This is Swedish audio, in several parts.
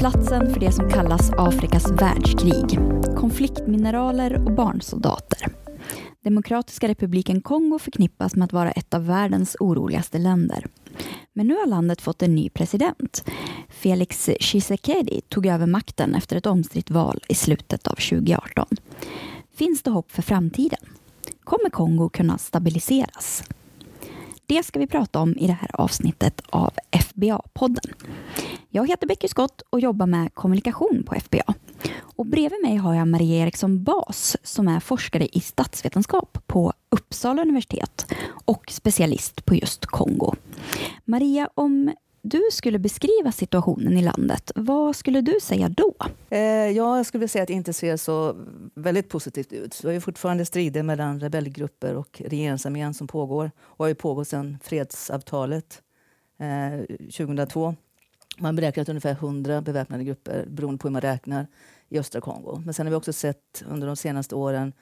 Platsen för det som kallas Afrikas världskrig. Konfliktmineraler och barnsoldater. Demokratiska republiken Kongo förknippas med att vara ett av världens oroligaste länder. Men nu har landet fått en ny president. Felix Tshisekedi tog över makten efter ett omstritt val i slutet av 2018. Finns det hopp för framtiden? Kommer Kongo kunna stabiliseras? Det ska vi prata om i det här avsnittet av FBA-podden. Jag heter Becky Scott och jobbar med kommunikation på FBA. Och bredvid mig har jag Maria Eriksson Bas som är forskare i statsvetenskap på Uppsala universitet och specialist på just Kongo. Maria, om du skulle beskriva situationen i landet, vad skulle du säga då? Eh, jag skulle säga att det inte ser så väldigt positivt ut. Det är fortfarande strider mellan rebellgrupper och regeringsarmén som pågår och har ju pågått sedan fredsavtalet eh, 2002. Man beräknar att ungefär 100 beväpnade grupper, beroende på hur man räknar, i östra Kongo. Men sen har vi också sett under de senaste åren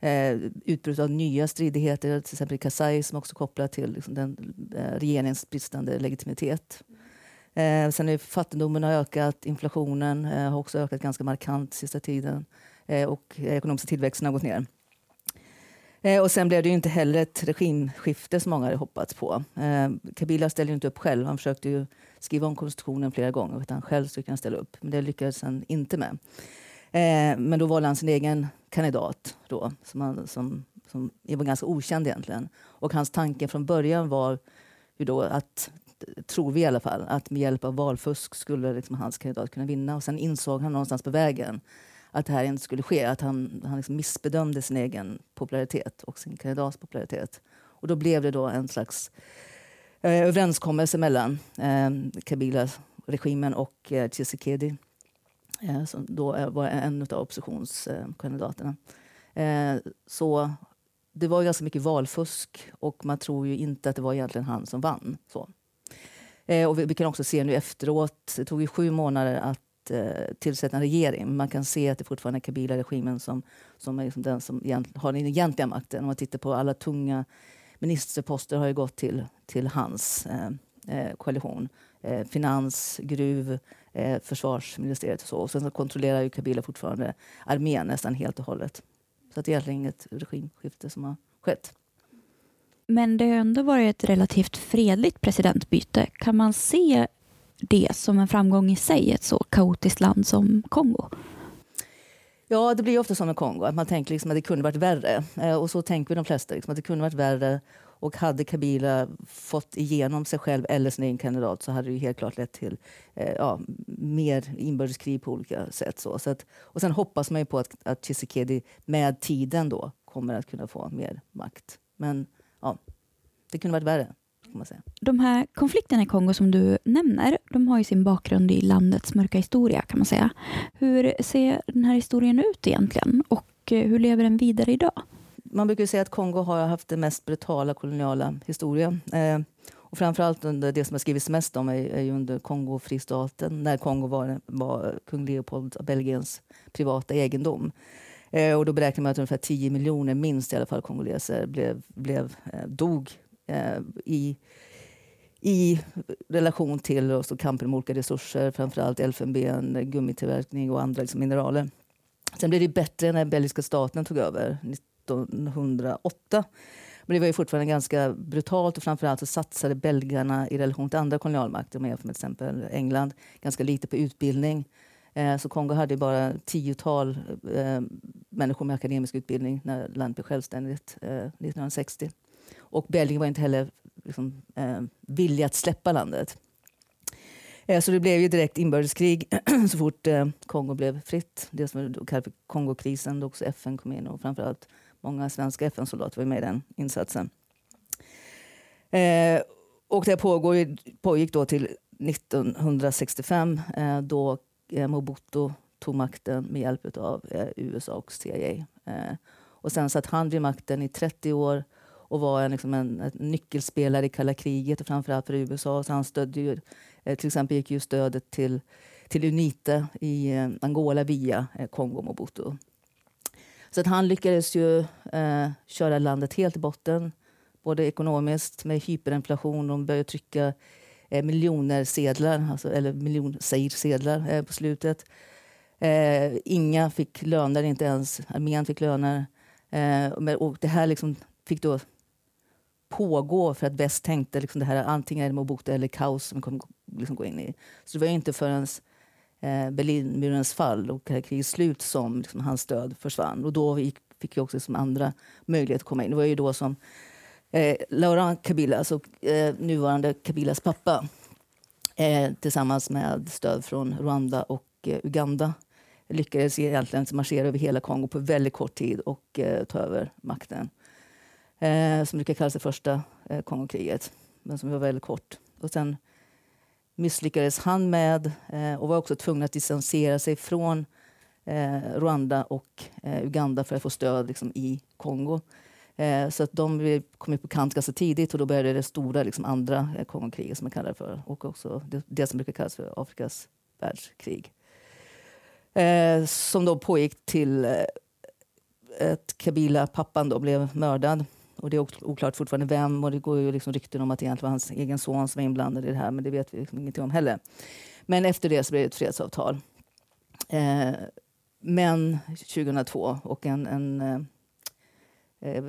eh, utbrott av nya stridigheter, till exempel i Kasai som också kopplat till liksom, den, eh, regeringens bristande legitimitet. Eh, sen har fattigdomen har ökat, inflationen eh, har också ökat ganska markant sista tiden eh, och eh, ekonomiska tillväxten har gått ner. Eh, och sen blev det ju inte heller ett regimskifte som många hade hoppats på. Eh, Kabila ställde inte upp själv. Han försökte ju skriva om konstitutionen flera gånger för att han själv skulle kunna ställa upp. Men det lyckades han inte med. Eh, men då valde han sin egen kandidat då, som, han, som, som var ganska okänd egentligen. Och hans tanke från början var ju då att, tror vi i alla fall, att med hjälp av valfusk skulle liksom hans kandidat kunna vinna. Och sen insåg han någonstans på vägen att det här inte skulle ske. Att han, han liksom missbedömde sin egen popularitet och sin kandidats popularitet. Och då blev det då en slags eh, överenskommelse mellan eh, Kabila-regimen och eh, Tshisekedi eh, som då var en av oppositionskandidaterna. Eh, så det var ganska mycket valfusk och man tror ju inte att det var egentligen han som vann. Så. Eh, och vi, vi, kan också se nu efteråt, det tog ju sju månader att eh, tillsätta en regering. Man kan se att det fortfarande är Kabila-regimen som, som är liksom den som har den egentliga makten. Om man tittar på alla tunga ministerposter har ju gått till, till hans eh, eh koalition. Eh, finans, gruv, eh, försvarsministeriet och så. Och sen så kontrollerar ju Kabila fortfarande armén nästan helt och hållet. Så att det är egentligen inget regimskifte som har skett. Men det har ändå varit ett relativt fredligt presidentbyte. Kan man se det som en framgång i sig, i ett så kaotiskt land som Kongo? Ja, det blir ofta som med Kongo, att man tänker liksom att det kunde varit värre. Eh, och så tänker de flesta, liksom, att det kunde varit värre. Och hade Kabila fått igenom sig själv eller sin egen kandidat så hade det helt klart lett till eh, ja, mer inbördeskrig på olika sätt. Så. Så att, och sen hoppas man ju på att, att Tshisekedi med tiden då kommer att kunna få mer makt. Men ja, det kunde varit värre. De här konflikterna i Kongo som du nämner, de har ju sin bakgrund i landets mörka historia kan man säga. Hur ser den här historien ut egentligen och eh, hur lever den vidare idag? Man brukar säga att Kongo har haft den mest brutala koloniala historia. Eh, och framförallt under det som har skrivits mest om är, är under Kongo-fristaten, när Kongo var, var kung Leopold av Belgiens privata egendom. Eh, och då beräknar man att ungefär 10 miljoner minst i alla fall kongoleser blev, blev, eh, dog eh, i, i relation till också kampen om olika resurser, framförallt elfenben, gummitillverkning och andra liksom, mineraler. Sen blev det bättre när belgiska staten tog över 1908. Men det var ju fortfarande ganska brutalt och framförallt så satsade belgarna i relation till andra kolonialmakter, med till exempel England, ganska lite på utbildning. Eh, så Kongo hade bara tiotal eh, människor med akademisk utbildning när landet blev självständigt eh, 1960. Och Belgien var inte heller liksom, eh, villiga att släppa landet. Eh, så det blev ju direkt inbördeskrig så fort eh, Kongo blev fritt. Det som kallades för Kongokrisen, då också FN kom in och framförallt många svenska FN-soldater var med i den insatsen. Eh, och det pågår, pågick då till 1965 eh, då eh, Mobutu tog makten med hjälp av eh, USA och CIA. Eh, och sen satt han vid makten i 30 år och var en, liksom en, en nyckelspelare i kalla kriget och framförallt för USA. Så han stödde ju, eh, till exempel gick ju stödet till, till UNITA i eh, Angola via eh, Kongo Mobutu. Så att han lyckades ju eh, köra landet helt i botten, både ekonomiskt med hyperinflation. De började trycka eh, miljoner sedlar, alltså, eller miljonseirsedlar eh, på slutet. Eh, inga fick löner, inte ens armén fick löner. Eh, och det här liksom fick då pågå för att väst tänkte liksom det här antingen är det Mobutu eller kaos som vi kommer liksom gå in i. Så det var inte förrän eh, Berlinmurens fall och krigets slut som liksom, hans stöd försvann. Och då gick, fick vi också liksom andra möjligheter att komma in. Det var ju då som eh, Laurent Kabila, alltså eh, nuvarande Kabilas pappa eh, tillsammans med stöd från Rwanda och eh, Uganda lyckades egentligen marschera över hela Kongo på väldigt kort tid och eh, ta över makten. Eh, som brukar kallas det första eh, Kongokriget, men som var väldigt kort. Och sen misslyckades han med eh, och var också tvungen att distansera sig från eh, Rwanda och eh, Uganda för att få stöd liksom, i Kongo. Eh, så att de kom på kant ganska tidigt och då började det stora liksom, andra eh, Kongokriget som man kallar det för och också det, det som brukar kallas för Afrikas världskrig. Eh, som då pågick till eh, att Kabila, pappan, då, blev mördad. Och det är oklart fortfarande vem och det går ju liksom rykten om att det egentligen var hans egen son som var inblandad i det här men det vet vi liksom ingenting om heller. Men efter det så blev det ett fredsavtal. Eh, men 2002 och en, en, eh, eh,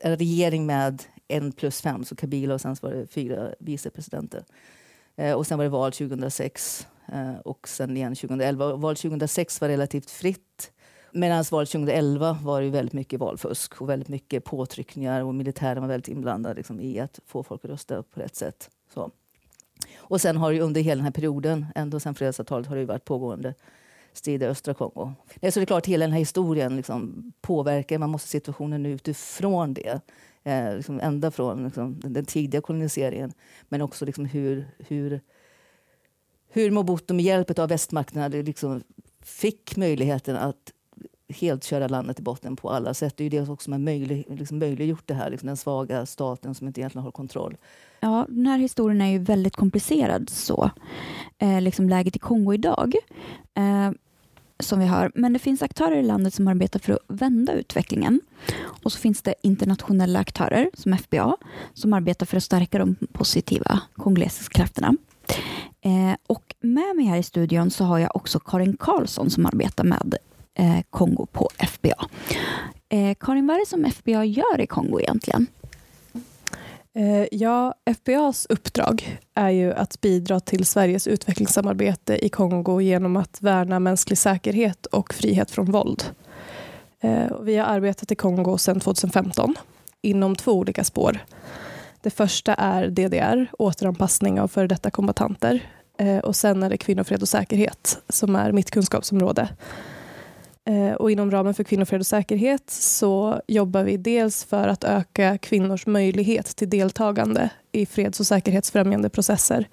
en regering med en plus fem, så Kabila och sen var det fyra vicepresidenter. Eh, och sen var det val 2006 eh, och sen igen 2011. Val 2006 var relativt fritt. Medan valet 2011 var det väldigt mycket valfusk och väldigt mycket påtryckningar och militären var väldigt inblandad liksom, i att få folk att rösta på rätt sätt. Så. Och sen har det under hela den här perioden, ända sedan fredsavtalet, har det varit pågående strider i östra Kongo. Så det är klart, hela den här historien liksom påverkar, man måste situationen utifrån det. Eh, liksom ända från liksom, den, den, tidiga koloniseringen, men också liksom hur, hur, hur Mobutu med hjälp av västmakterna liksom fick möjligheten att helt köra landet i botten på alla sätt. Det är ju det också som har möjlig, liksom möjliggjort det här, liksom den svaga staten som inte egentligen har kontroll. Ja, den här historien är ju väldigt komplicerad så. Eh, liksom läget i Kongo idag. Eh, som vi hör. Men det finns aktörer i landet som arbetar för att vända utvecklingen. Och så finns det internationella aktörer som FBA som arbetar för att stärka de positiva kongolesiska krafterna. Eh, och med mig här i studion så har jag också Karin Karlsson som arbetar med eh, Kongo på FBA. Eh, Karin, vad är det som FBA gör i Kongo egentligen? Eh, ja, FBAs uppdrag är ju att bidra till Sveriges utvecklingssamarbete i Kongo genom att värna mänsklig säkerhet och frihet från våld. Eh, vi har arbetat i Kongo sedan 2015 inom två olika spår. Det första är DDR, återanpassning av före detta kombatanter. Eh, och sen är det kvinnofred och säkerhet som är mitt kunskapsområde. Eh, och inom ramen för kvinnor, fred och säkerhet så jobbar vi dels för att öka kvinnors möjlighet till deltagande i freds och säkerhetsfrämjande processer.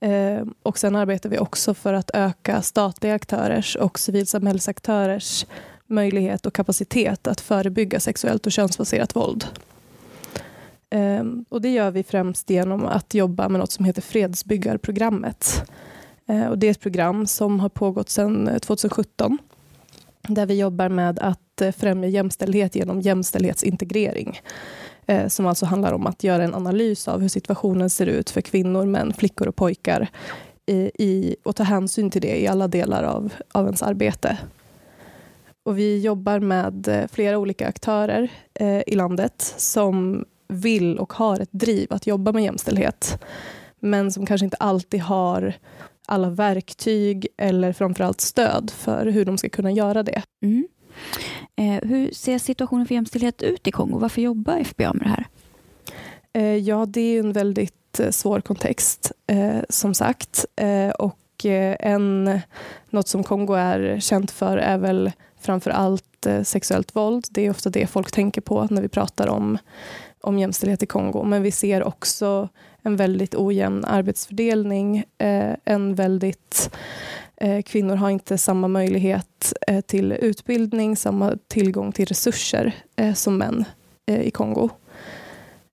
Eh, och sen arbetar vi också för att öka statliga aktörers och civilsamhällesaktörers möjlighet och kapacitet att förebygga sexuellt och könsbaserat våld. Eh, och det gör vi främst genom att jobba med något som heter Fredsbyggarprogrammet. Och det är ett program som har pågått sedan 2017 där vi jobbar med att eh, främja jämställdhet genom jämställdhetsintegrering. Eh, som alltså handlar om att göra en analys av hur situationen ser ut för kvinnor, män, flickor och pojkar i, och ta hänsyn till det i alla delar av, av ens arbete. Och vi jobbar med eh, flera olika aktörer eh, i landet som vill och har ett driv att jobba med jämställdhet men som kanske inte alltid har alla verktyg eller framförallt stöd för hur de ska kunna göra det. Mm. Eh, hur ser situationen för jämställdhet ut i Kongo? Varför jobbar FBA med det här? Eh, ja, det är en väldigt eh, svår kontext, eh, som sagt. Eh, och en, något som Kongo är känt för är väl framför allt eh, sexuellt våld. Det är ofta det folk tänker på när vi pratar om, om jämställdhet i Kongo. Men vi ser också en väldigt ojämn arbetsfördelning. Eh, en väldigt, eh, kvinnor har inte samma möjlighet till utbildning, samma tillgång till resurser som män i Kongo.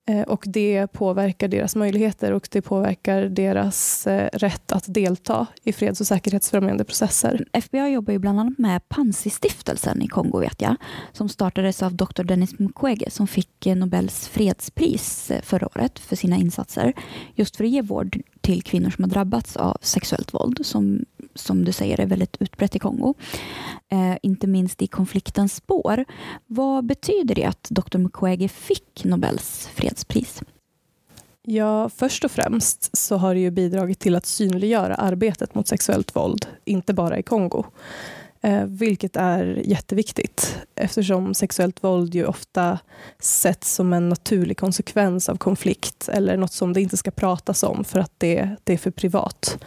Eh, och det påverkar deras möjligheter och det påverkar deras eh, rätt att delta i freds och säkerhetsfrämjande processer. FBI jobbar ju bland annat med Panzi-stiftelsen i Kongo vet jag, som startades av Dr. Denis Mukwege som fick eh, Nobels fredspris förra året för sina insatser just för att ge vård till kvinnor som har drabbats av sexuellt våld som, som du säger är väldigt utbrett i Kongo. Eh, inte minst i konfliktens spår. Vad betyder det att Dr. Mukwege fick Nobels fredspris? Ja, först och främst så har det ju bidragit till att synliggöra arbetet mot sexuellt våld, inte bara i Kongo. Eh, vilket är jätteviktigt eftersom sexuellt våld ju ofta sätts som en naturlig konsekvens av konflikt eller något som det inte ska pratas om för att det, det är för privat.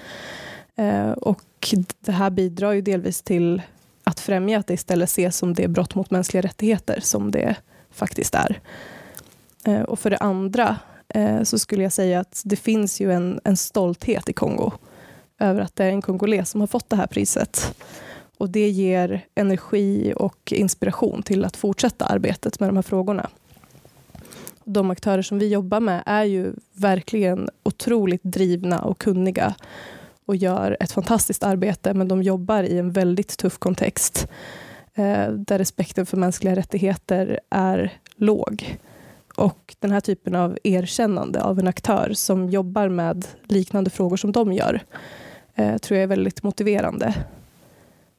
Eh, och det här bidrar ju delvis till att främja att det istället ses som det brott mot mänskliga rättigheter som det faktiskt är. Eh, och för det andra eh, så skulle jag säga att det finns ju en, en stolthet i Kongo över att det är en kongoles som har fått det här priset. Och det ger energi och inspiration till att fortsätta arbetet med de här frågorna. De aktörer som vi jobbar med är ju verkligen otroligt drivna och kunniga och gör ett fantastiskt arbete, men de jobbar i en väldigt tuff kontext eh, där respekten för mänskliga rättigheter är låg. Och den här typen av erkännande av en aktör som jobbar med liknande frågor som de gör, eh, tror jag är väldigt motiverande.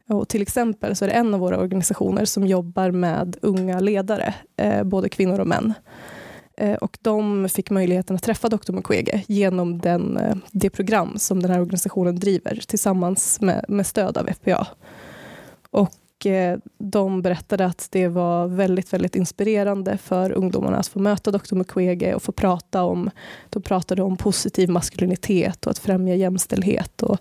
Och till exempel så är det en av våra organisationer som jobbar med unga ledare, eh, både kvinnor och män. Eh, och de fick möjligheten att träffa Dr. Mukwege genom den, eh, det program som den här organisationen driver tillsammans med, med stöd av FPA. Och eh, de berättade att det var väldigt, väldigt inspirerande för ungdomarna att få möta Dr. Mukwege och få prata om, de pratade om positiv maskulinitet och att främja jämställdhet. Och,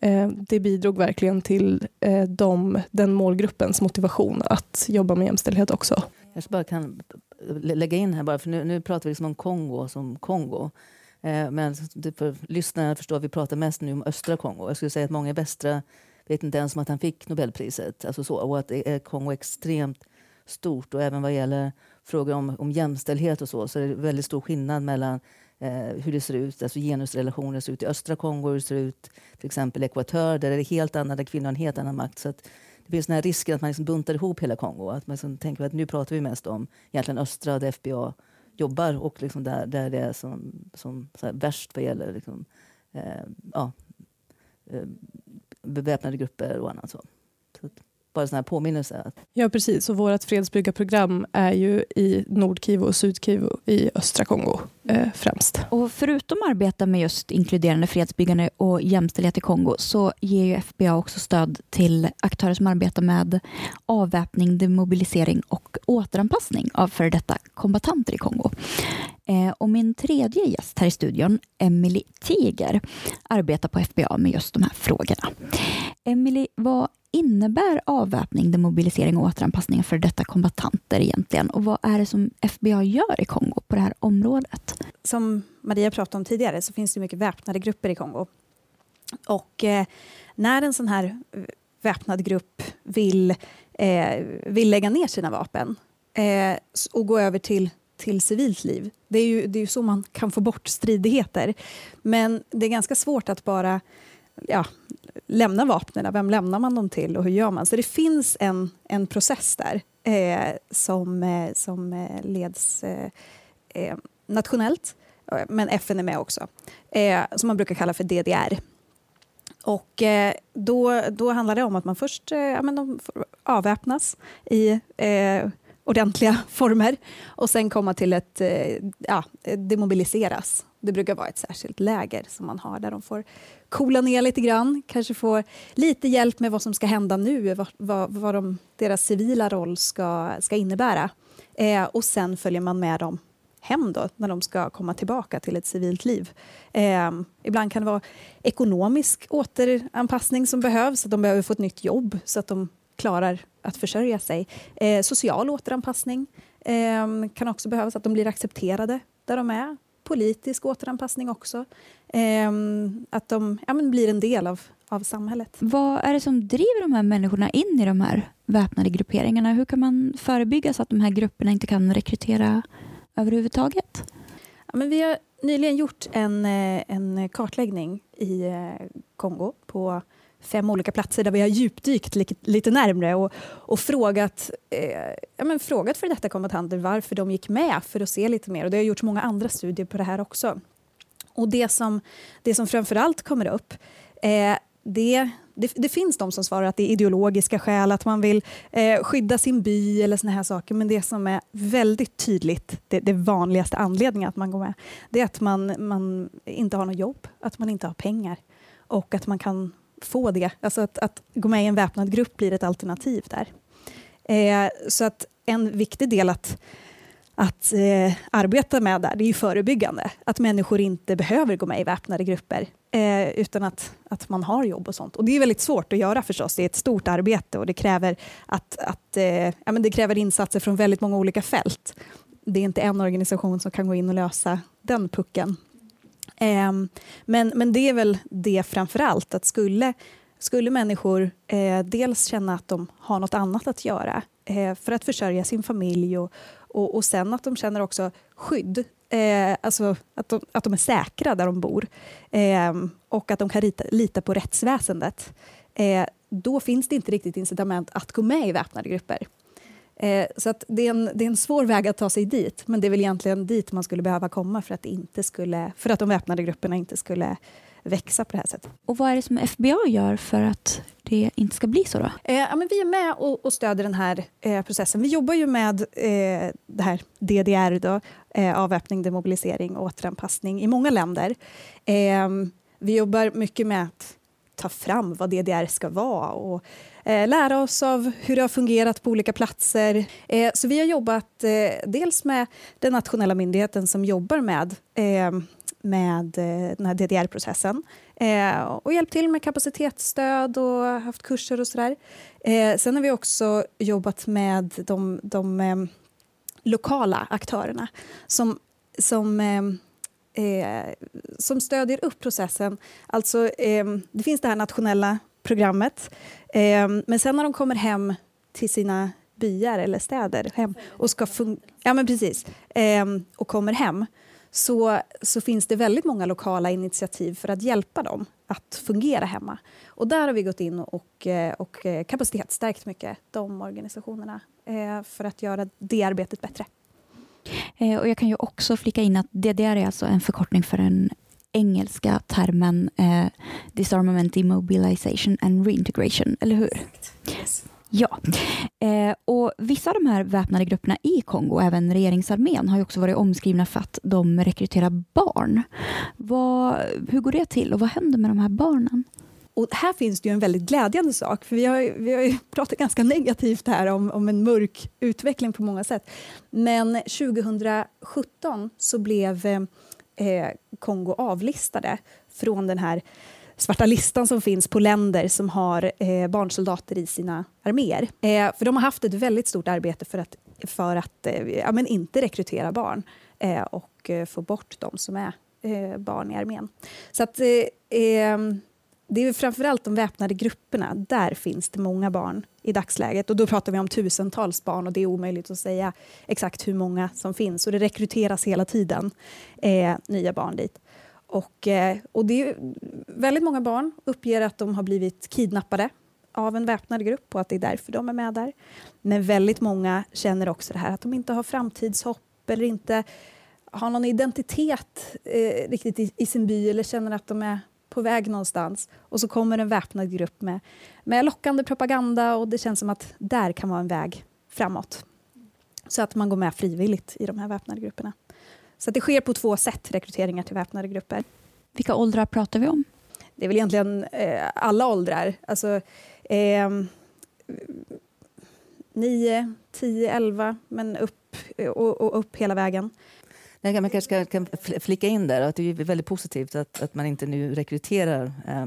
eh, det bidrog verkligen till eh, de, den målgruppens motivation att jobba med jämställdhet också. Jag bara kan lägga in här bara, för nu, nu pratar vi liksom om Kongo som Kongo. Eh, men för lyssnarna förstår vi pratar mest nu om östra Kongo. Jag skulle säga att många i västra vet inte ens om att han fick Nobelpriset. Alltså så, och att är Kongo är extremt stort. Och även vad gäller frågor om, om jämställdhet och så, så är det väldigt stor skillnad mellan eh, hur det ser ut, alltså genusrelationer ser ut i östra Kongo, hur det ser ut till exempel i Ekvator, där är det helt annat, där kvinnor har en helt annan makt. Så att det finns den här risken att man liksom buntar ihop hela Kongo. Att man liksom tänker att nu pratar vi mest om egentligen östra där FBA jobbar och liksom där, där det är som, som så värst vad gäller liksom, eh, ja, eh, beväpnade grupper och annat. Så bara en sån här påminnelse. Ja, precis. Och vårt fredsbyggarprogram är ju i Nordkivu och Sydkivu i östra Kongo eh, främst. Och förutom att arbeta med just inkluderande fredsbyggande och jämställdhet i Kongo så ger ju FBA också stöd till aktörer som arbetar med avväpning, demobilisering och återanpassning av före detta kombatanter i Kongo. Eh, och min tredje gäst här i studion, Emily Tiger, arbetar på FBA med just de här frågorna. Emily, vad innebär avväpning, demobilisering och återanpassning för detta kombatanter egentligen? Och vad är det som FBA gör i Kongo på det här området? Som Maria pratade om tidigare så finns det mycket väpnade grupper i Kongo. Och eh, när en sån här väpnad grupp vill, eh, vill lägga ner sina vapen eh, och gå över till till civilt liv. Det är, ju, det är ju så man kan få bort stridigheter. Men det är ganska svårt att bara ja, lämna vapnen. Vem lämnar man dem till och hur gör man? Så det finns en, en process där eh, som, eh, som eh, leds eh, eh nationellt, eh, men FN är med också, eh, som man brukar kalla för DDR. Och eh, då, då handlar det om att man först ja, men de avväpnas i ordentliga former och sen komma till ett, ja, demobiliseras. Det brukar vara ett särskilt läger som man har där de får coola ner lite grann, kanske få lite hjälp med vad som ska hända nu, vad, vad, vad de, deras civila roll ska, ska innebära. Eh, och sen följer man med dem hem då, när de ska komma tillbaka till ett civilt liv. Eh, ibland kan det vara ekonomisk återanpassning som behövs, att de behöver få ett nytt jobb så att de klarar att försörja sig. Eh, social återanpassning eh, kan också behövas, att de blir accepterade där de är politisk återanpassning också. Eh, att de ja, blir en del av, av samhället. Vad är det som driver de här människorna in i de här väpnade grupperingarna? Hur kan man förebygga så att de här grupperna inte kan rekrytera överhuvudtaget? men vi har nyligen gjort en, eh, en kartläggning i eh, Kongo på fem olika platser där vi har djupdykt lite, lite närmre och, och frågat, eh, ja, men frågat för detta kombatanter varför de gick med för att se lite mer. Och det har gjorts många andra studier på det här också. Och det som, det som framförallt kommer upp eh, det, det, det, finns de som svarar att det är ideologiska skäl, att man vill eh, skydda sin by eller såna här saker. Men det som är väldigt tydligt, det, det vanligaste anledningen att man går med, det är att man, man inte har något jobb, att man inte har pengar och att man kan få det. Alltså att, att gå med i en väpnad grupp blir ett alternativ där. Eh, så att en viktig del att att eh, arbeta med där, det är ju förebyggande. Att människor inte behöver gå med i väpnade grupper eh, utan att, att man har jobb och sånt. Och det är väldigt svårt att göra förstås. Det är ett stort arbete och det kräver, att, att, eh, ja, men det kräver insatser från väldigt många olika fält. Det är inte en organisation som kan gå in och lösa den pucken. Eh, men, men det är väl det framför allt, att skulle, skulle människor eh, dels känna att de har något annat att göra eh, för att försörja sin familj och, och, och sen att de känner också skydd, eh, alltså att de, att de är säkra där de bor eh, och att de kan lita, lita på rättsväsendet. Eh, då finns det inte riktigt incitament att gå med i väpnade grupper. Eh, så det, är en, det är en svår väg att ta sig dit, men det är väl egentligen dit man skulle behöva komma för att, inte skulle, för att de väpnade grupperna inte skulle växa på det här sättet. Och vad är det som FBI gör för att det inte ska bli så? Då? Eh, ja, men vi är med och, och stöder den här eh, processen. Vi jobbar ju med eh, det här DDR, då, eh, avväpning, demobilisering och återanpassning i många länder. Eh, vi jobbar mycket med att ta fram vad DDR ska vara och Eh, lära oss av hur det har fungerat på olika platser. Eh, så vi har jobbat eh, dels med den nationella myndigheten som jobbar med med den här DDR-processen eh, och hjälpt till med kapacitetsstöd och haft kurser och sådär. Eh, sen har vi också jobbat med de, de eh, lokala aktörerna som, som eh, som stödjer upp processen. Alltså, det finns det här nationella programmet, ehm, men sen när de kommer hem till sina byar eller städer hem och ska ja, men precis, ehm, och kommer hem så, så finns det väldigt många lokala initiativ för att hjälpa dem att fungera hemma. Och där har vi gått in och, eh, och eh, kapacitetsstärkt mycket de organisationerna eh, för att göra det arbetet bättre. Och jag kan ju också flika in att DDR är alltså en förkortning för en engelska termen eh, Disarmament, Demobilization and Reintegration, eller hur? Yes. Ja, eh, och vissa av de här väpnade grupperna i Kongo, även regeringsarmén, har ju också varit omskrivna för att de rekryterar barn. Vad, hur går det till och vad händer med de här barnen? Och här finns det ju en väldigt glädjande sak, för vi har, vi har pratat ganska negativt här om, om en mörk utveckling på många sätt. Men 2017 så blev eh, Kongo avlistade från den här svarta listan som finns på länder som har eh, barnsoldater i sina arméer. Eh, för de har haft ett väldigt stort arbete för att, för att eh, ja, men inte rekrytera barn eh, och eh, få bort de som är eh, barn i armén. Så att, eh, ehm, det är framförallt de väpnade grupperna. Där finns det många barn i dagsläget. Och Då pratar vi om tusentals barn och det är omöjligt att säga exakt hur många som finns. Och Det rekryteras hela tiden eh, nya barn dit. Och, eh, och det är väldigt många barn uppger att de har blivit kidnappade av en väpnad grupp och att det är därför de är med där. Men väldigt många känner också det här att de inte har framtidshopp eller inte har någon identitet eh, riktigt i, i, sin by eller känner att de är på väg någonstans. Och så kommer en väpnad grupp med, med lockande propaganda och det känns som att där kan vara en väg framåt. Så att man går med frivilligt i de här väpnade grupperna. Så det sker på två sätt, rekryteringar till väpnade grupper. Vilka åldrar pratar vi om? Det är väl egentligen eh, alla åldrar. Alltså, eh, 9, 10, 11, men upp och, och upp hela vägen. Man kanske kan flika in där att det är väldigt positivt att, att man inte nu rekryterar eh,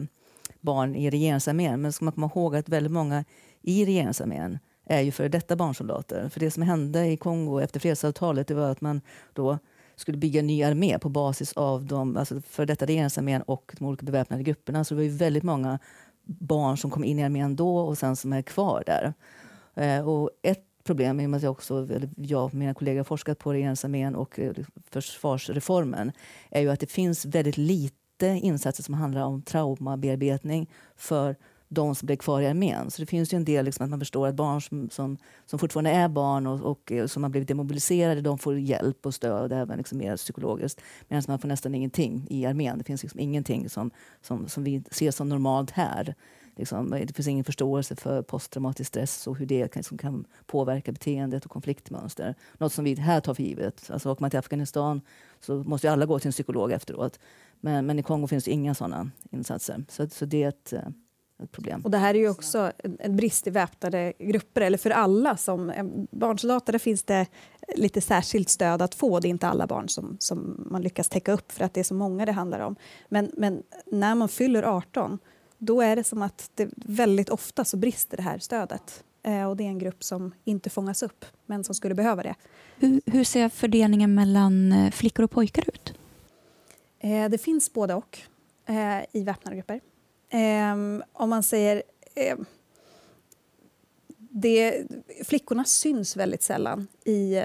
barn i regeringsarmén. Men ska man komma ihåg att väldigt många i regeringsarmén är ju före detta barnsoldater. För det som hände i Kongo efter fredsavtalet det var att man då skulle bygga en ny armé på basis av de alltså för detta regeringsarmén och de olika beväpnade grupperna. Så det var ju väldigt många barn som kom in i armén då och sen som är kvar där. Eh, och ett problem, i och med att jag, också, jag och mina kollegor har forskat på regeringsarmén och eh, försvarsreformen, är ju att det finns väldigt lite insatser som handlar om traumabearbetning för de som blev kvar i armén. Så det finns ju en del liksom, att man förstår att barn som, som, som fortfarande är barn och, och, eh, som har blivit demobiliserade, de får hjälp och stöd även liksom mer psykologiskt. Medan man får nästan ingenting i armén. Det finns liksom ingenting som, som, som vi ser som normalt här. Liksom, det finns ingen förståelse för posttraumatisk stress och hur det kan, kan påverka beteendet och konfliktmönster. Något som vi här tar för givet. Alltså, åker man till Afghanistan så måste alla gå till en psykolog efteråt. Men, men i Kongo finns det inga sådana insatser. Så, så det är ett, eh, ett problem. Och det här är ju också en brist i väpnade grupper, eller för alla. som eh, Barnsoldater finns det lite särskilt stöd att få. Det är inte alla barn som, som man lyckas täcka upp för att det är så många det handlar om. Men, men när man fyller 18 då är det som att det väldigt ofta så brister det här stödet. Eh, och det är en grupp som inte fångas upp, men som skulle behöva det. Hur, hur ser fördelningen mellan eh, flickor och pojkar ut? Eh, det finns både och i väpnade grupper. Ehm, om man säger... Eh, det, flickorna syns väldigt sällan i,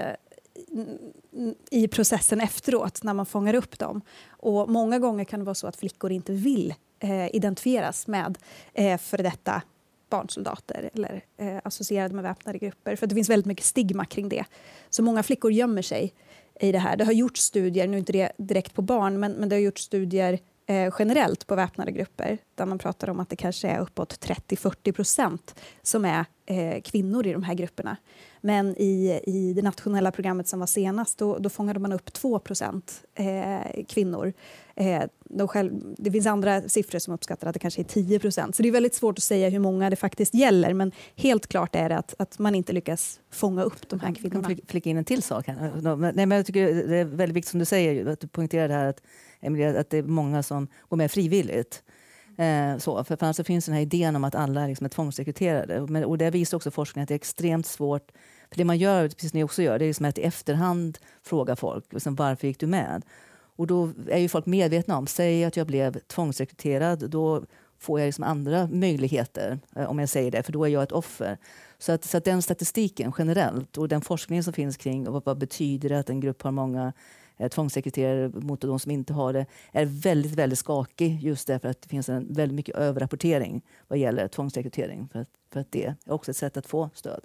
i processen efteråt, när man fångar upp dem. Och Många gånger kan det vara så att flickor inte vill Eh, identifieras med eh, före detta barnsoldater eller eh, associerade med väpnade grupper. För det finns väldigt mycket stigma kring det. Så många flickor gömmer sig i det här. Det har gjorts studier, nu inte det direkt på barn, men, men det har gjorts studier eh, generellt på väpnade grupper där man pratar om att det kanske är uppåt 30-40 procent som är eh, kvinnor i de här grupperna. Men i, i det nationella programmet som var senast då, då fångade man upp 2 procent eh, kvinnor. Eh, de själv, det finns andra siffror som uppskattar att det kanske är 10 procent. Så det är väldigt svårt att säga hur många det faktiskt gäller. Men helt klart är det att, att man inte lyckas fånga upp de här kvinnorna. Jag kan flika in en till sak. Här. Nej, men jag tycker det är väldigt viktigt som du säger, att du poängterar det här att att det är många som går med frivilligt. Eh, så, för annars finns den här idén om att alla liksom är tvångsrekryterade. Men, och det visar också forskningen att det är extremt svårt. För det man gör, precis som ni också gör, det är liksom att i efterhand fråga folk liksom, varför gick du med? Och då är ju folk medvetna om, säg att jag blev tvångsrekryterad, då får jag liksom andra möjligheter eh, om jag säger det, för då är jag ett offer. Så att, så att den statistiken generellt och den forskning som finns kring vad, vad betyder det att en grupp har många tvångssekreterare mot de som inte har det är väldigt, väldigt skakig just därför att det finns en väldigt mycket överrapportering vad gäller tvångsrekrytering. För att, för att det är också ett sätt att få stöd.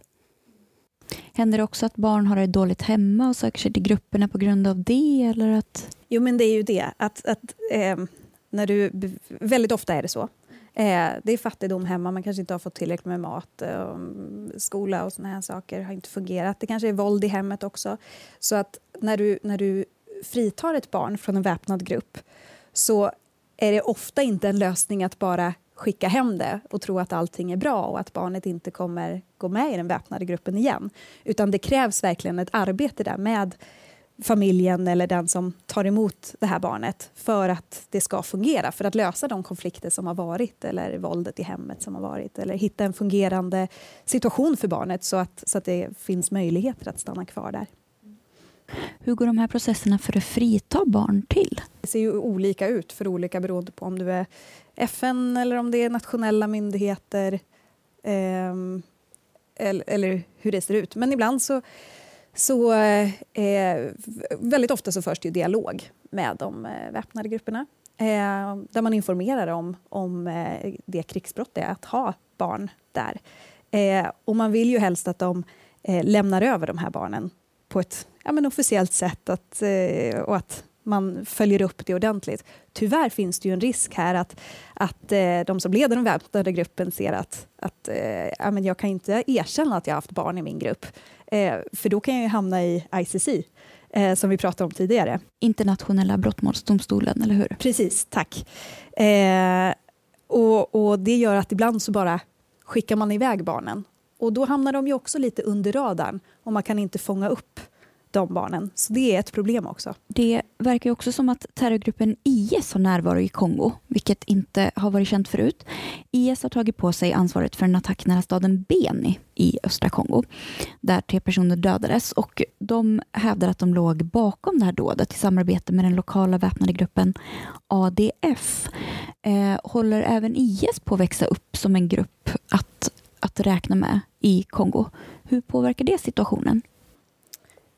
Händer det också att barn har det dåligt hemma och söker sig till grupperna på grund av det? Eller att... Jo, men det är ju det. Att, att, eh, när du, väldigt ofta är det så. Eh, det är fattigdom hemma, man kanske inte har fått tillräckligt med mat. Eh, skola och såna här saker har inte fungerat. Det kanske är våld i hemmet också. Så att när du, när du fritar ett barn från en väpnad grupp så är det ofta inte en lösning att bara skicka hem det och tro att allting är bra och att barnet inte kommer gå med i den väpnade gruppen igen. Utan det krävs verkligen ett arbete där med familjen eller den som tar emot det här barnet för att det ska fungera, för att lösa de konflikter som har varit eller våldet i hemmet som har varit eller hitta en fungerande situation för barnet så att, så att det finns möjligheter att stanna kvar där. Hur går de här processerna för att frita barn till? Det ser ju olika ut för olika beroende på om du är FN eller om det är nationella myndigheter eh, eller, eller, hur det ser ut. Men ibland så, så eh, väldigt ofta så förs det dialog med de eh, väpnade grupperna eh, där man informerar om, om eh, det krigsbrott det är att ha barn där. Eh, och man vill ju helst att de eh, lämnar över de här barnen på ett ja, men officiellt sätt att, eh, och att man följer upp det ordentligt. Tyvärr finns det ju en risk här att, att eh, de som leder den väpnade gruppen ser att, att eh, ja, men jag kan inte erkänna att jag har haft barn i min grupp, eh, för då kan jag ju hamna i ICC. Eh, som vi pratade om tidigare. Internationella brottmålsdomstolen, eller hur? Precis, tack. Eh, och, och, Det gör att ibland så bara skickar man iväg barnen. Och Då hamnar de ju också lite under radarn och man kan inte fånga upp de barnen. Så det är ett problem också. Det verkar också som att terrorgruppen IS har närvaro i Kongo, vilket inte har varit känt förut. IS har tagit på sig ansvaret för en attack nära staden Beni i östra Kongo, där tre personer dödades. Och de hävdar att de låg bakom det här dådet i samarbete med den lokala väpnade gruppen ADF. Eh, håller även IS på att växa upp som en grupp att, att räkna med i Kongo? Hur påverkar det situationen?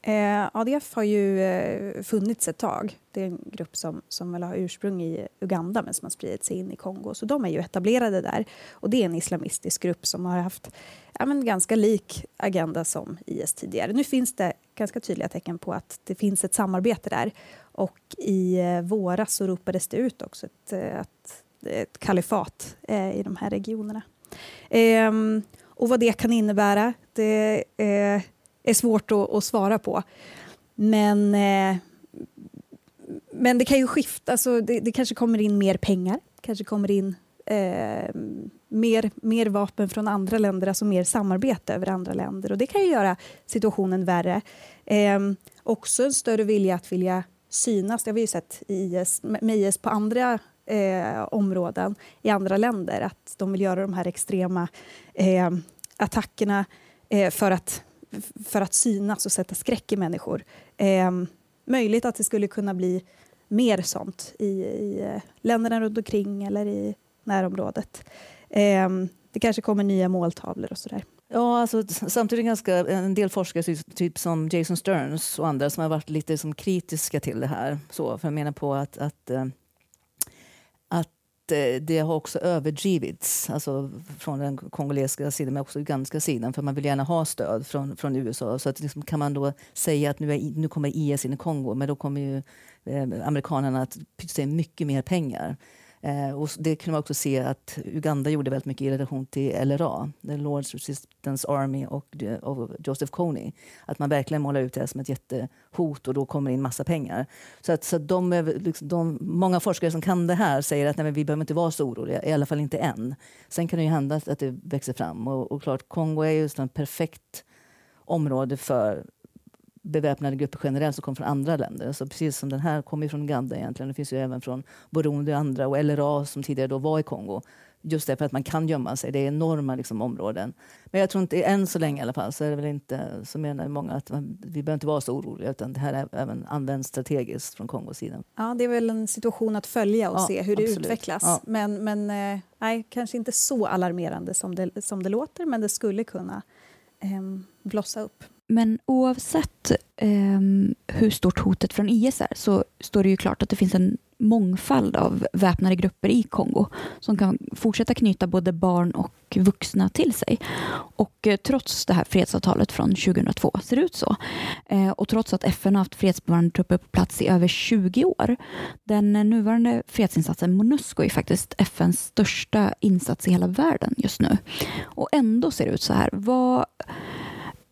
Eh, ADF har ju eh, funnits ett tag. Det är en grupp som, som väl har ursprung i Uganda men som har spridit sig in i Kongo. Så de är ju etablerade där. Och det är en islamistisk grupp som har haft ja, men ganska lik agenda som IS tidigare. Nu finns det ganska tydliga tecken på att det finns ett samarbete där. Och i eh, våras så ropades det ut också ett, eh, ett, ett kalifat eh, i de här regionerna. Ehm, och vad det kan innebära, det eh, är svårt att, att svara på. Men, eh, men det kan ju skifta. Alltså det, det, kanske kommer in mer pengar, kanske kommer in eh, mer, mer vapen från andra länder, alltså mer samarbete över andra länder. Och Det kan ju göra situationen värre. Eh, också en större vilja att vilja synas. Det har vi ju sett IS, med IS på andra eh, områden i andra länder. Att de vill göra de här extrema eh, attackerna eh, för att för att synas och sätta skräck i människor. Eh, möjligt att det skulle kunna bli mer sånt i, i eh, länderna runt omkring eller i närområdet. Eh, det kanske kommer nya måltavlor och sådär. Ja, alltså, samtidigt ganska en del forskare, typ som Jason Stearns och andra, som har varit lite som kritiska till det här. Så, för jag menar på att, att, att Eh, Eh, det har också överdrivits alltså från den kongolesiska sidan men också ganska sidan för man vill gärna ha stöd från, från USA. Så att liksom, kan man då säga att nu, är, nu kommer IS in i Kongo men då kommer ju eh, amerikanerna att pytsa in mycket mer pengar. Eh, och det kunde man också se att Uganda gjorde väldigt mycket i relation till LRA, the Lord's Resistance Army och, och Joseph Kony. Att man verkligen målar ut det som ett jättehot och då kommer in massa pengar. Så att, så att de, liksom, de, många forskare som kan det här säger att nej, vi behöver inte vara så oroliga, i alla fall inte än. Sen kan det ju hända att det växer fram och, och klart, Kongo är just en perfekt område för beväpnade grupper generellt som kommer från andra länder. Alltså precis som den här kommer från Uganda egentligen. Det finns ju även från Burundi och andra och LRA som tidigare då var i Kongo. Just därför att man kan gömma sig. Det är enorma liksom, områden. Men jag tror inte, än så länge i alla fall, så är det väl inte, så menar många att man, vi behöver inte vara så oroliga utan det här är även används strategiskt från Kongos sida. Ja, det är väl en situation att följa och ja, se hur absolut. det utvecklas. Ja. Men, men eh, nej, kanske inte så alarmerande som det, som det låter, men det skulle kunna eh, blossa upp. Men oavsett eh, hur stort hotet från IS är så står det ju klart att det finns en mångfald av väpnade grupper i Kongo som kan fortsätta knyta både barn och vuxna till sig. Och eh, trots det här fredsavtalet från 2002 ser det ut så. Eh, och trots att FN har haft fredsbevarande trupper på plats i över 20 år. Den nuvarande fredsinsatsen Monusco är faktiskt FNs största insats i hela världen just nu. Och ändå ser det ut så här. Vad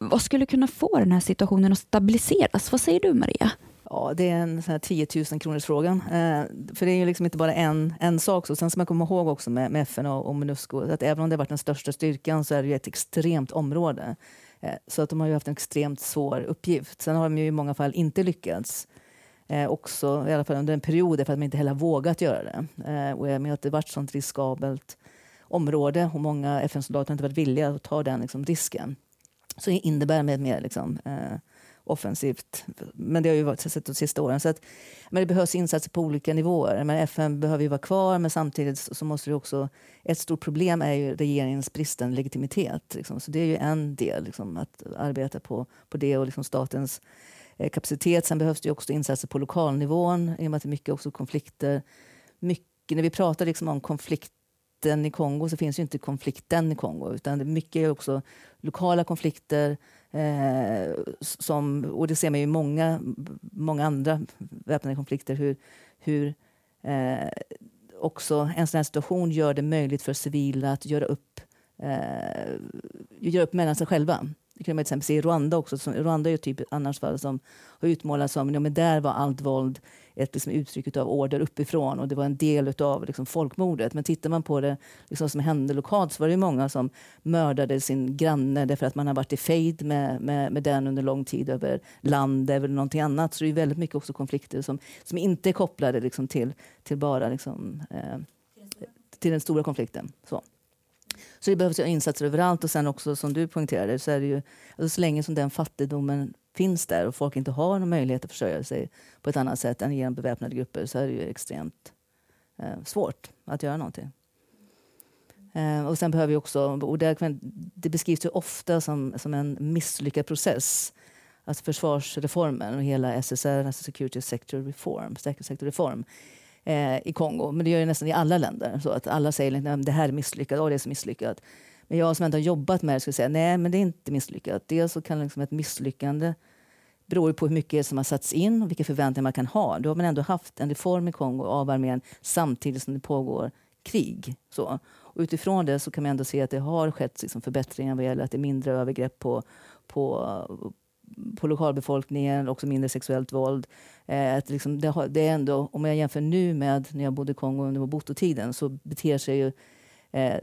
vad skulle kunna få den här situationen att stabiliseras? Vad säger du Maria? Ja, det är en sån här 10 000 kronors frågan. Eh, för det är ju liksom inte bara en, en sak. Så. Sen ska man komma ihåg också med, med FN och, och Monusco att även om det har varit den största styrkan så är det ju ett extremt område. Eh, så att de har ju haft en extremt svår uppgift. Sen har de ju i många fall inte lyckats. Eh, också, i alla fall under en period, för att de inte heller har vågat göra det. Eh, och jag menar att det varit sånt riskabelt område och många FN-soldater har inte varit villiga att ta den liksom, risken. Så innebär med mer liksom, eh, offensivt. Men det har ju varit sett de sista åren. Så att, men det behövs insatser på olika nivåer. Men FN behöver ju vara kvar, men samtidigt så måste det också... Ett stort problem är ju regeringens bristande legitimitet. Liksom. Så det är ju en del, liksom, att arbeta på, på det och liksom statens eh, kapacitet. Sen behövs det också insatser på lokalnivån, i och med att det är mycket också konflikter. Mycket, när vi pratar liksom om konflikt konflikten i Kongo så finns ju inte konflikten i Kongo utan mycket är också lokala konflikter eh, som, och det ser man ju i många, många andra väpnade konflikter hur, hur eh, också en sån här situation gör det möjligt för civila att göra upp, eh, göra upp mellan sig själva. Det kan man till exempel se i Rwanda också. Som, Rwanda är ju typ annars fall som har utmålats som ja, men där var allt våld ett liksom, uttryck av order uppifrån och det var en del av liksom, folkmordet. Men tittar man på det liksom, som hände lokalt så var det många som mördade sin granne därför att man har varit i fejd med, med, med den under lång tid över land eller någonting annat. Så det är väldigt mycket också konflikter som, som inte är kopplade liksom, till, till bara liksom, eh, till den stora konflikten. Så. Så det behövs insatser överallt och sen också som du poängterade så är det ju alltså så länge som den fattigdomen finns där och folk inte har någon möjlighet att försörja sig på ett annat sätt än genom beväpnade grupper så är det ju extremt eh, svårt att göra någonting. Eh, och sen behöver vi också, och det, det beskrivs ju ofta som, som en misslyckad process. Alltså försvarsreformen och hela SSR, alltså Security Sector Reform, säkerhetssektorreform eh, i Kongo. Men det gör ju nästan i alla länder. Så att alla säger liksom, att det här är misslyckat, och det är så misslyckat. Men jag som inte har jobbat med det skulle säga nej, men det är inte misslyckat. Dels så kan liksom ett misslyckande beror på hur mycket som har satts in och vilka förväntningar man kan ha. Då har man ändå haft en reform i Kongo av armén samtidigt som det pågår krig. Så. Och utifrån det så kan man ändå se att det har skett liksom förbättringar vad gäller att det är mindre övergrepp på, på, på lokalbefolkningen, också mindre sexuellt våld. Eh, att liksom det, har, det, är ändå, om jag jämför nu med när jag bodde i Kongo under Mobutu-tiden så beter sig ju eh,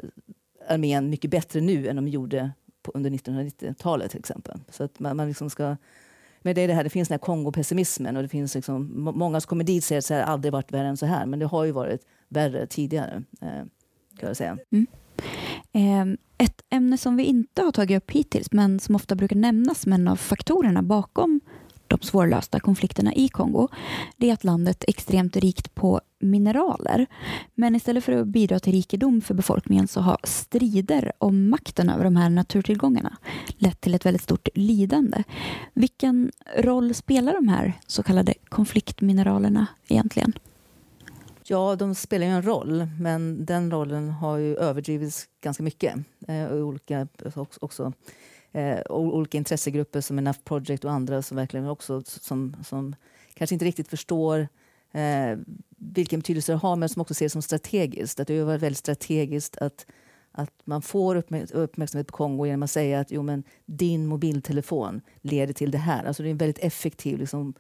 armén mycket bättre nu än de gjorde på, under 1990-talet till exempel. Så att man, man liksom ska men det är det här, det finns den här Kongo-pessimismen och det finns liksom, många som kommer dit säger att det aldrig varit värre än så här. Men det har ju varit värre tidigare, eh, kan jag säga. Mm. Eh, ett ämne som vi inte har tagit upp hittills, men som ofta brukar nämnas som en av faktorerna bakom de svårlösta konflikterna i Kongo, det är att landet är extremt rikt på mineraler. Men istället för att bidra till rikedom för befolkningen så har strider om makten över de här naturtillgångarna lett till ett väldigt stort lidande. Vilken roll spelar de här så kallade konfliktmineralerna egentligen? Ja, de spelar ju en roll, men den rollen har ju överdrivits ganska mycket. Eh, olika, också, eh, olika intressegrupper som Enough Project och andra som verkligen också som, som kanske inte riktigt förstår eh, vilken betydelse det har, men som också ser det som strategiskt. Att det är väldigt strategiskt att, att man får uppmärksamhet på Kongo genom att säga att jo, men din mobiltelefon leder till det här. Alltså det är en väldigt effektiv liksom,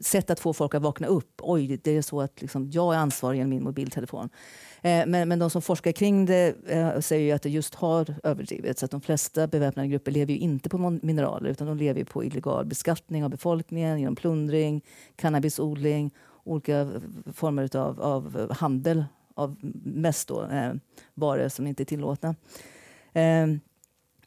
sätt att få folk att vakna upp. Oj, det är så att liksom, jag är ansvarig genom min mobiltelefon. Eh, men, men de som forskar kring det eh, säger att det just har överdrivits. Att de flesta beväpnade grupper lever ju inte på mineraler utan de lever på illegal beskattning av befolkningen genom plundring, cannabisodling, olika former av, av handel av mest då, eh, varor som inte är tillåtna. Eh,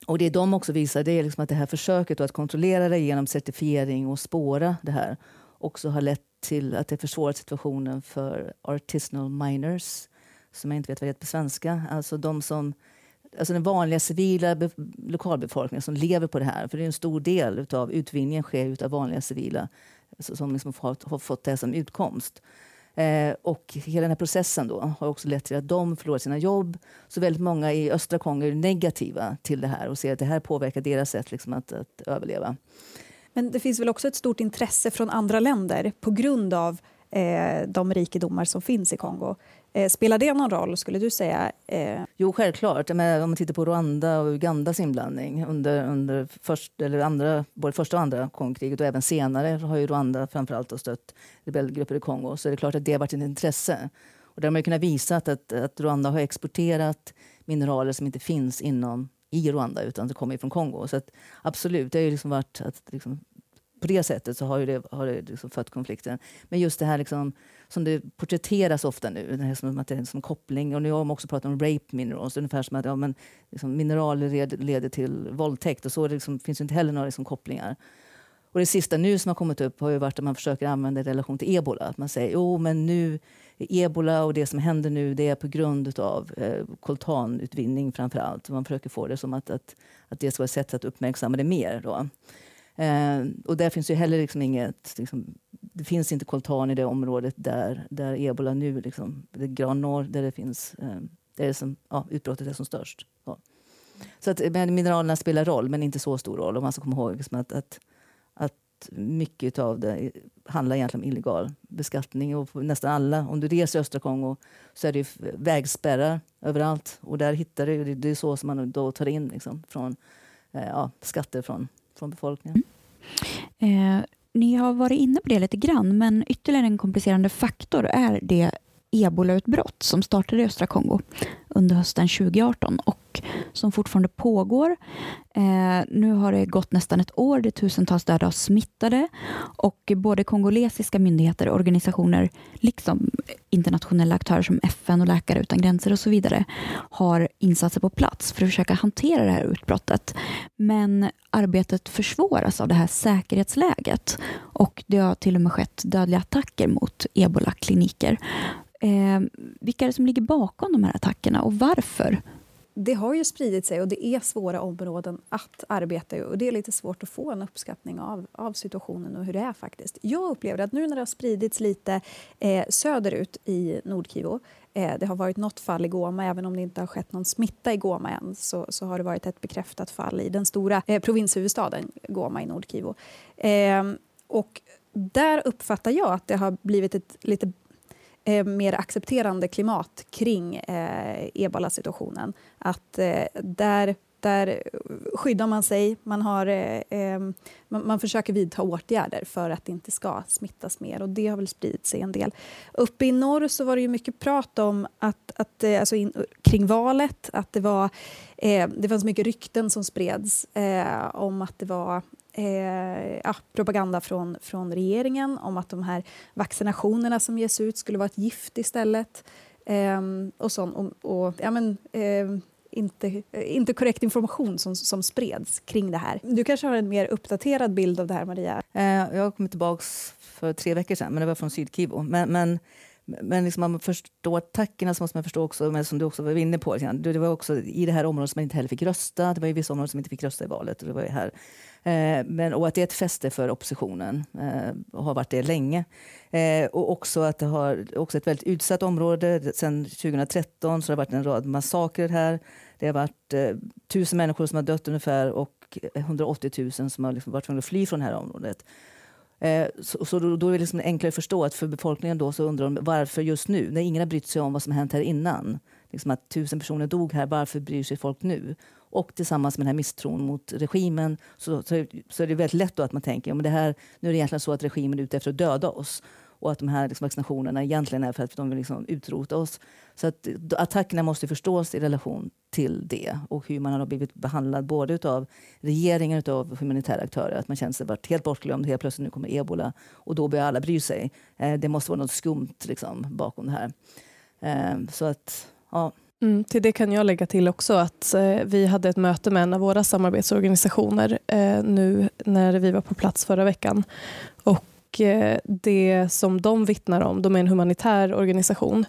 och det de också visar det är liksom att det här försöket att kontrollera det genom certifiering och spåra det här också har lett till att det försvårat situationen för artisanal miners, som jag inte vet vad det heter på svenska. Alltså de som alltså den vanliga civila lokalbefolkningen som lever på det här. För det är en stor del av utvinningen sker av vanliga civila alltså, som liksom har, har, fått det som utkomst. Eh, och hela den här processen då har också lett till att de förlorar sina jobb. Så väldigt många i östra Kongo är negativa till det här och ser att det här påverkar deras sätt liksom, att, att överleva. Men det finns väl också ett stort intresse från andra länder på grund av eh, de rikedomar som finns i Kongo. Eh, spelar det någon roll, skulle du säga? Eh... Jo, självklart. Men om man tittar på Rwanda och Ugandas inblandning under, under först, eller andra, både första och andra Kongokriget och även senare har ju Rwanda framförallt stött rebellgrupper i Kongo. Så det är klart att det har varit ett intresse. Och där har man kunnat visa att, att, att Rwanda har exporterat mineraler som inte finns inom i Rwanda utan det kommer från Kongo. Så att, absolut, det har ju liksom varit att liksom, på det sättet så har ju det, har det liksom fött konflikten. Men just det här liksom, som det porträtteras ofta nu, det här som att det är som koppling. Och nu har de också pratat om rape minerals, ungefär som att ja, men, liksom, mineraler leder, till våldtäkt. Och så det liksom, finns inte heller några liksom, kopplingar. Och det sista nu som har kommit upp har ju varit att man försöker använda i relation till ebola. Att man säger jo men nu ebola och det som händer nu det är på grund av eh, koltanutvinning framför allt. Man försöker få det som att, att, att det ska vara ett sätt att uppmärksamma det mer. Då. Eh, och där finns ju heller liksom inget... Liksom, det finns inte koltan i det området där, där ebola nu, liksom, det är Gran Norr, där det finns eh, där det som, ja, utbrottet är som störst. Ja. Så att, men mineralerna spelar roll, men inte så stor roll. Om man ska komma ihåg liksom att, att, att mycket av det handlar egentligen om illegal beskattning. Och nästan alla, om du reser i östra Kongo så är det vägspärrar överallt. Och där hittar du, det är så som man då tar in liksom, från, eh, ja, skatter från från befolkningen. Mm. Eh, ni har varit inne på det lite grann, men ytterligare en komplicerande faktor är det ebolautbrott som startade i östra Kongo under hösten 2018 och som fortfarande pågår. Eh, nu har det gått nästan ett år, det är tusentals döda och smittade och både kongolesiska myndigheter och organisationer liksom internationella aktörer som FN och Läkare utan gränser och så vidare har insatser på plats för att försöka hantera det här utbrottet. Men arbetet försvåras av det här säkerhetsläget och det har till och med skett dödliga attacker mot ebola-kliniker. Eh, vilka är det som ligger bakom de här attackerna och varför det har ju spridit sig och det är svåra områden att arbeta i och det är lite svårt att få en uppskattning av, av situationen och hur det är faktiskt. Jag upplever att nu när det har spridits lite eh, söderut i Nordkivu eh, det har varit något fall i Goma, även om det inte har skett någon smitta i Goma än så, så har det varit ett bekräftat fall i den stora eh, provinshuvudstaden Goma i Nordkivu. Eh, och där uppfattar jag att det har blivit ett lite eh, mer accepterande klimat kring eh, ebola-situationen. Att eh, där, där skyddar man sig, man, har, eh, eh, man, man, försöker vidta åtgärder för att det inte ska smittas mer och det har väl spridit sig en del. Uppe i norr så var det ju mycket prat om att, att eh, alltså in, kring valet, att det var eh, det fanns mycket rykten som spreds om att det var eh, ja, propaganda från, från regeringen om att de här vaccinationerna som ges ut skulle vara ett gift istället. Eh, och sån, och, och, ja, men, eh, inte, eh, inte korrekt information som, som spreds kring det här. Du kanske har en mer uppdaterad bild av det här, Maria? Eh, jag kom tillbaka för tre veckor sedan, men det var från Sydkivu. Men, men, men liksom man förstår attackerna så måste man förstå också, men som du också var inne på, liksom, det var också i det här området som man inte heller fick rösta. Det var ju vissa områden som inte fick rösta i valet. Och det var här eh, men, och att det är ett fäste för oppositionen eh, och har varit det länge. Eh, och också att det har också ett väldigt utsatt område. Sedan 2013 så har det varit en rad massakrer här. Det har varit tusen människor som har dött ungefär och 180 000 som har liksom varit tvungna att fly från det här området. Eh, så, så då, då, är det liksom enklare att förstå att för befolkningen då så undrar de varför just nu, när ingen har brytt sig om vad som hänt här innan. Liksom att tusen personer dog här, varför bryr sig folk nu? Och tillsammans med den här misstron mot regimen så, så, så är det väldigt lätt att man tänker att det här, nu är det egentligen så att regimen är ute efter att döda oss och att de här liksom, vaccinationerna egentligen är för att de vill liksom, utrota oss. Så att attackerna måste förstås i relation till det och hur man har blivit behandlad både av regeringen och av humanitära aktörer. Att man känner sig varit helt bortglömd. Helt plötsligt nu kommer ebola och då börjar alla bry sig. Eh, det måste vara något skumt liksom, bakom det här. Eh, så att, ja. Mm, till det kan jag lägga till också att eh, vi hade ett möte med en av våra samarbetsorganisationer eh, nu när vi var på plats förra veckan. Och eh, det som de vittnar om, de är en humanitär organisation,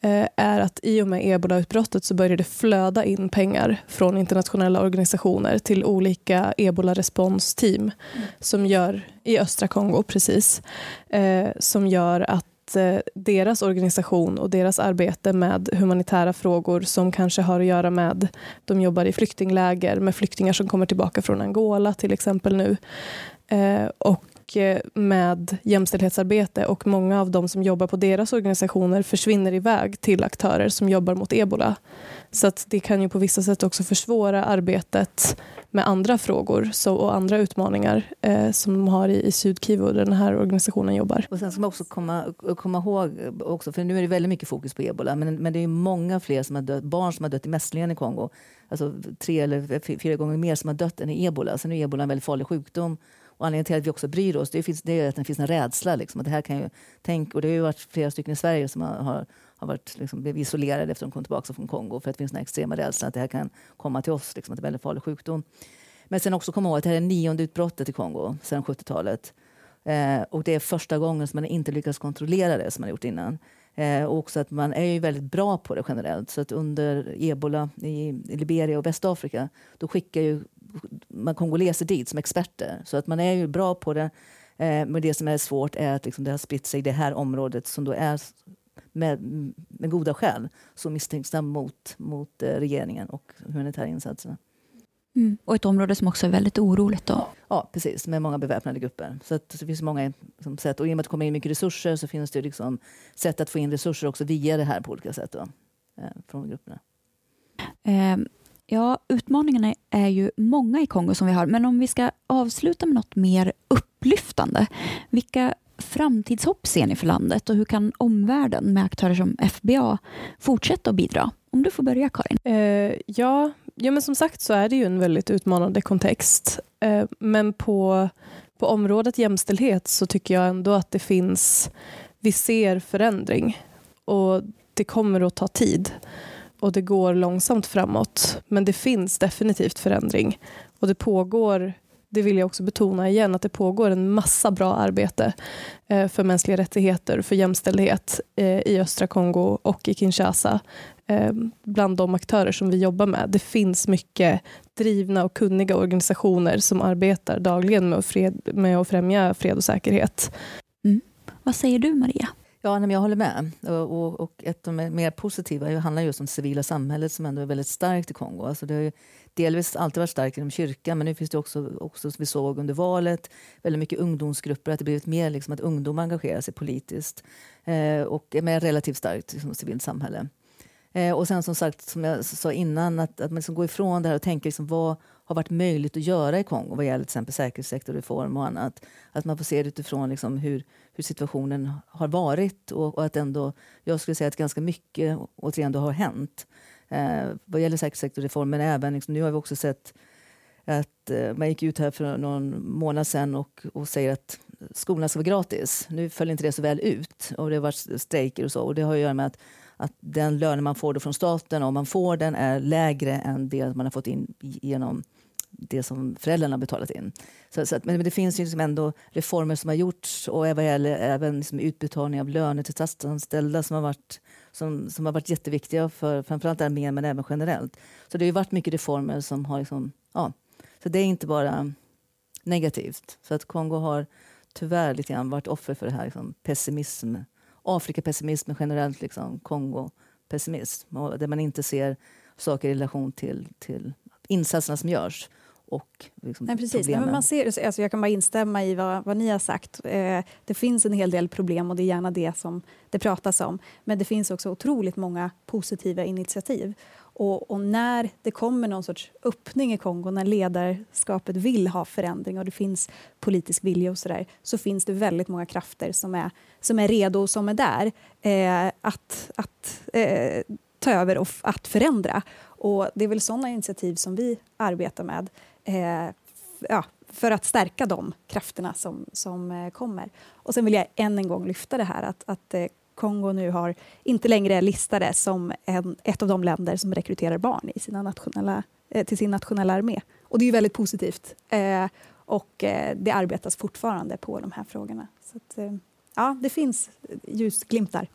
eh, är att i och med ebolautbrottet så började det flöda in pengar från internationella organisationer till olika ebola-responsteam mm. som gör, i östra Kongo precis, eh, som gör att deras organisation och deras arbete med humanitära frågor som kanske har att göra med, de jobbar i flyktingläger med flyktingar som kommer tillbaka från Angola till exempel nu. och och med jämställdhetsarbete och många av de som jobbar på deras organisationer försvinner iväg till aktörer som jobbar mot ebola. Så att det kan ju på vissa sätt också försvåra arbetet med andra frågor så, och andra utmaningar eh, som de har i, i Sydkivu där den här organisationen jobbar. Och sen ska man också komma, komma ihåg, också, för nu är det väldigt mycket fokus på ebola, men, men det är många fler som har dött, barn som har dött i mässlingen i Kongo. Alltså tre eller fyra gånger mer som har dött än i ebola. Sen är ebola en väldigt farlig sjukdom. Och anledningen till att vi också bryr oss det, finns, det är att det finns en rädsla. Liksom. Att det här kan ju, tänk, och det har ju varit flera stycken i Sverige som har, har har varit, liksom, blivit isolerade efter att de kom tillbaka från Kongo för att det finns en extrema rädsla att det här kan komma till oss, liksom, att det är en väldigt farlig sjukdom. Men sen också komma ihåg att det här är nionde utbrottet i Kongo sedan 70-talet. Eh, och det är första gången som man inte lyckats kontrollera det som man gjort innan. Eh, och också att man är ju väldigt bra på det generellt. Så att under ebola i Liberia och Västafrika då skickar ju man kongoleser dit som experter. Så att man är ju bra på det. Eh, men det som är svårt är att liksom det har spritt sig i det här området som då är med, med goda skäl så misstänksam mot, mot eh, regeringen och humanitära insatserna. Mm. Och ett område som också är väldigt oroligt. Då. Ja, precis, med många beväpnade grupper. Så, att, så det finns många liksom, sätt. Och i och med att det kommer in mycket resurser så finns det liksom, sätt att få in resurser också via det här på olika sätt då, eh, från grupperna. Eh, ja, utmaningarna är ju många i Kongo som vi har, men om vi ska avsluta med något mer upplyftande. Vilka framtidshopp ser ni för landet och hur kan omvärlden med aktörer som FBA fortsätta att bidra? Om du får börja Karin. Eh, ja, ja, men som sagt så är det ju en väldigt utmanande kontext. Eh, men på, på området jämställdhet så tycker jag ändå att det finns, vi ser förändring och det kommer att ta tid och det går långsamt framåt. Men det finns definitivt förändring och det pågår det vill jag också betona igen, att det pågår en massa bra arbete eh, för mänskliga rättigheter, för jämställdhet eh, i östra Kongo och i Kinshasa bland de aktörer som vi jobbar med. Det finns mycket drivna och kunniga organisationer som arbetar dagligen med att, fred, med att främja fred och säkerhet. Mm. Vad säger du Maria? Ja, nej, jag håller med. Och, och ett av de mer positiva handlar just om det civila samhället som ändå är väldigt starkt i Kongo. Alltså det har delvis alltid varit starkt inom kyrkan men nu finns det också, också som vi såg under valet, väldigt mycket ungdomsgrupper. Att det blivit mer liksom att ungdomar engagerar sig politiskt eh, och är mer relativt starkt liksom, civilt samhälle. Eh, och sen som sagt, som jag sa innan, att, att man liksom går ifrån det här och tänker liksom, vad har varit möjligt att göra i Kongo vad gäller till exempel säkerhetssektorreform och annat. Att man får se det utifrån liksom hur, hur situationen har varit och, och, att ändå, jag skulle säga att ganska mycket återigen har hänt eh, vad gäller säkerhetssektorreform. Men även, liksom, nu har vi också sett att eh, man gick ut här för någon månad sedan och, och säger att skolorna ska vara gratis. Nu föll inte det så väl ut och det har varit strejker och så. Och det har att göra med att att den lönen man får från staten, om man får den, är lägre än det man har fått in genom det som föräldrarna har betalat in. Så, så att, men det finns ju liksom ändå reformer som har gjorts och även, även liksom utbetalning av löner till statsanställda som har varit, som, som har varit jätteviktiga för framförallt armén men även generellt. Så det har varit mycket reformer som har... Liksom, ja, så det är inte bara negativt. Så att Kongo har tyvärr lite grann varit offer för det här liksom, pessimism Afrikapessimism generellt liksom Kongo-pessimism. Där man inte ser saker i relation till, till insatserna som görs. Och liksom Nej, precis. Nej, men man ser, alltså jag kan bara instämma i vad, vad ni har sagt. Eh, det finns en hel del problem och det är gärna det som det pratas om. Men det finns också otroligt många positiva initiativ. Och, och, när det kommer någon sorts öppning i Kongo, när ledarskapet vill ha förändring och det finns politisk vilja och så där, så finns det väldigt många krafter som är, som är redo och som är där eh, att, att eh, ta över och att förändra. Och det är väl sådana initiativ som vi arbetar med eh, ja, för att stärka de krafterna som, som eh, kommer. Och sen vill jag än en gång lyfta det här att, att eh, Kongo nu har inte längre är listade som en, ett av de länder som rekryterar barn i sina nationella, eh, till sin nationella armé. Och det är väldigt positivt. Eh, och eh, det arbetas fortfarande på de här frågorna. Så att, eh, ja, det finns ljusglimtar.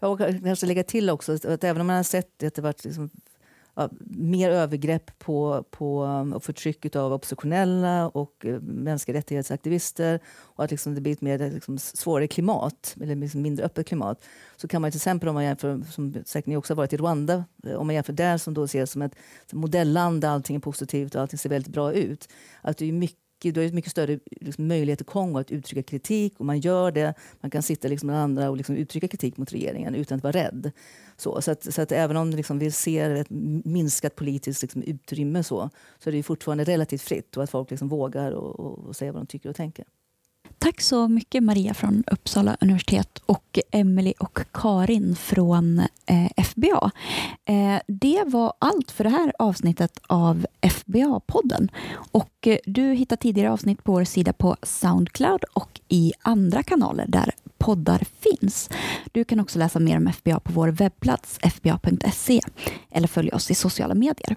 Jag kanske lägga till också att även om man har sett att det varit liksom mer övergrepp på, på um, och förtryck av oppositionella och eh, mänskliga rättighetsaktivister och att liksom det blir ett mer liksom, svårare klimat, eller liksom mindre öppet klimat. Så kan man till exempel om man jämför, som säkert ni också har varit i Rwanda, eh, om man jämför där som då ses som ett modellland där allting är positivt och allting ser väldigt bra ut, att det är mycket du har mycket större liksom, möjlighet i Kongo att uttrycka kritik och man gör det. Man kan sitta liksom med andra och liksom uttrycka kritik mot regeringen utan att vara rädd. Så, så, att, så att även om liksom vi ser ett minskat politiskt liksom utrymme så, så är det fortfarande relativt fritt och att folk liksom vågar och, och, och säga vad de tycker och tänker. Tack så mycket Maria från Uppsala universitet och Emily och Karin från eh, FBA. Eh, det var allt för det här avsnittet av FBA-podden. Och eh, du hittar tidigare avsnitt på vår sida på Soundcloud och i andra kanaler där poddar finns. Du kan också läsa mer om FBA på vår webbplats fba.se eller följa oss i sociala medier.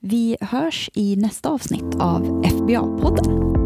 Vi hörs i nästa avsnitt av FBA-podden.